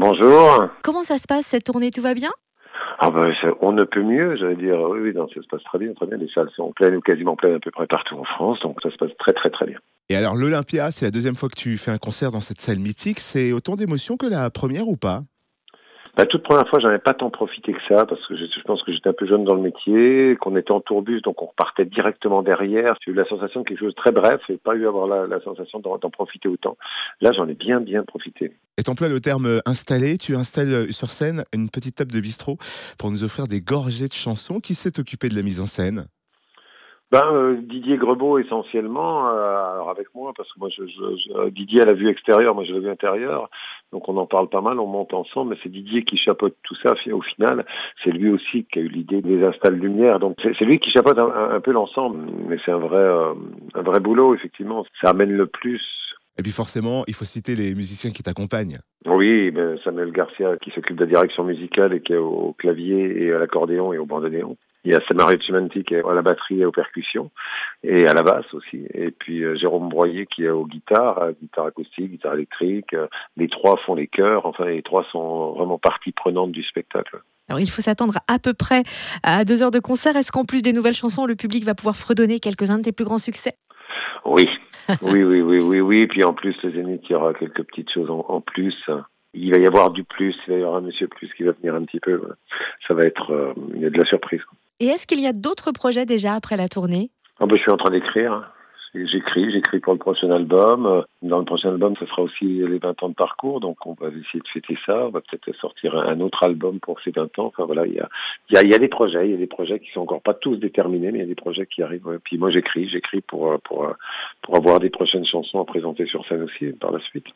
Bonjour. Comment ça se passe cette tournée? Tout va bien? Ah ben, on ne peut mieux, j'allais dire. Oui, oui, non, ça se passe très bien, très bien. Les salles sont pleines ou quasiment pleines à peu près partout en France, donc ça se passe très, très, très bien. Et alors, l'Olympia, c'est la deuxième fois que tu fais un concert dans cette salle mythique. C'est autant d'émotions que la première ou pas? La toute première fois, j'en ai pas tant profité que ça parce que je, je pense que j'étais un peu jeune dans le métier, qu'on était en tourbus, donc on repartait directement derrière. J'ai eu la sensation de quelque chose de très bref et pas eu à avoir la, la sensation d'en profiter autant. Là, j'en ai bien, bien profité. Et t'emploies le terme installé. Tu installes euh, sur scène une petite table de bistrot pour nous offrir des gorgées de chansons. Qui s'est occupé de la mise en scène? Ben, euh, Didier Grebeau essentiellement, euh, alors avec moi, parce que moi, je, je- je- Didier a la vue extérieure, moi j'ai la vue intérieure, donc on en parle pas mal, on monte ensemble, mais c'est Didier qui chapeaute tout ça au final. C'est lui aussi qui a eu l'idée des installs lumière, donc c'est lui qui chapeaute un peu l'ensemble, mais c'est un vrai, euh, un vrai boulot effectivement. Ça amène le plus. Et puis forcément, il faut citer les musiciens qui t'accompagnent. Oui, ben, Samuel Garcia qui s'occupe de la direction musicale et qui est au clavier et à l'accordéon et au bandoneon. Il y a Mario Cimanti qui est à la batterie et aux percussions et à la basse aussi. Et puis euh, Jérôme Broyer qui est aux guitares, à guitare acoustique, guitare électrique. Euh, Les trois font les chœurs. Enfin, les trois sont vraiment partie prenante du spectacle. Alors il faut s'attendre à peu près à deux heures de concert. Est-ce qu'en plus des nouvelles chansons, le public va pouvoir fredonner quelques-uns de tes plus grands succès? Oui, oui, oui, oui, oui, oui. Puis en plus, le Zénith, il y aura quelques petites choses en, en plus. Il va y avoir du plus. Il va y avoir un Monsieur Plus qui va venir un petit peu. Voilà. Ça va être, euh, il y a de la surprise. Et est-ce qu'il y a d'autres projets déjà après la tournée? Ah ben, je suis en train d'écrire. J'écris, j'écris pour le prochain album. Euh, Dans le prochain album, ce sera aussi les 20 ans de parcours, donc on va essayer de fêter ça. On va peut-être sortir un autre album pour ces 20 ans. Enfin voilà, il y a, y a des projets, il y a des projets qui sont encore pas tous déterminés, mais il y a des projets qui arrivent. ouais. Puis moi, j'écris, j'écris pour, euh, pour, euh, pour avoir des prochaines chansons à présenter sur scène aussi par la suite.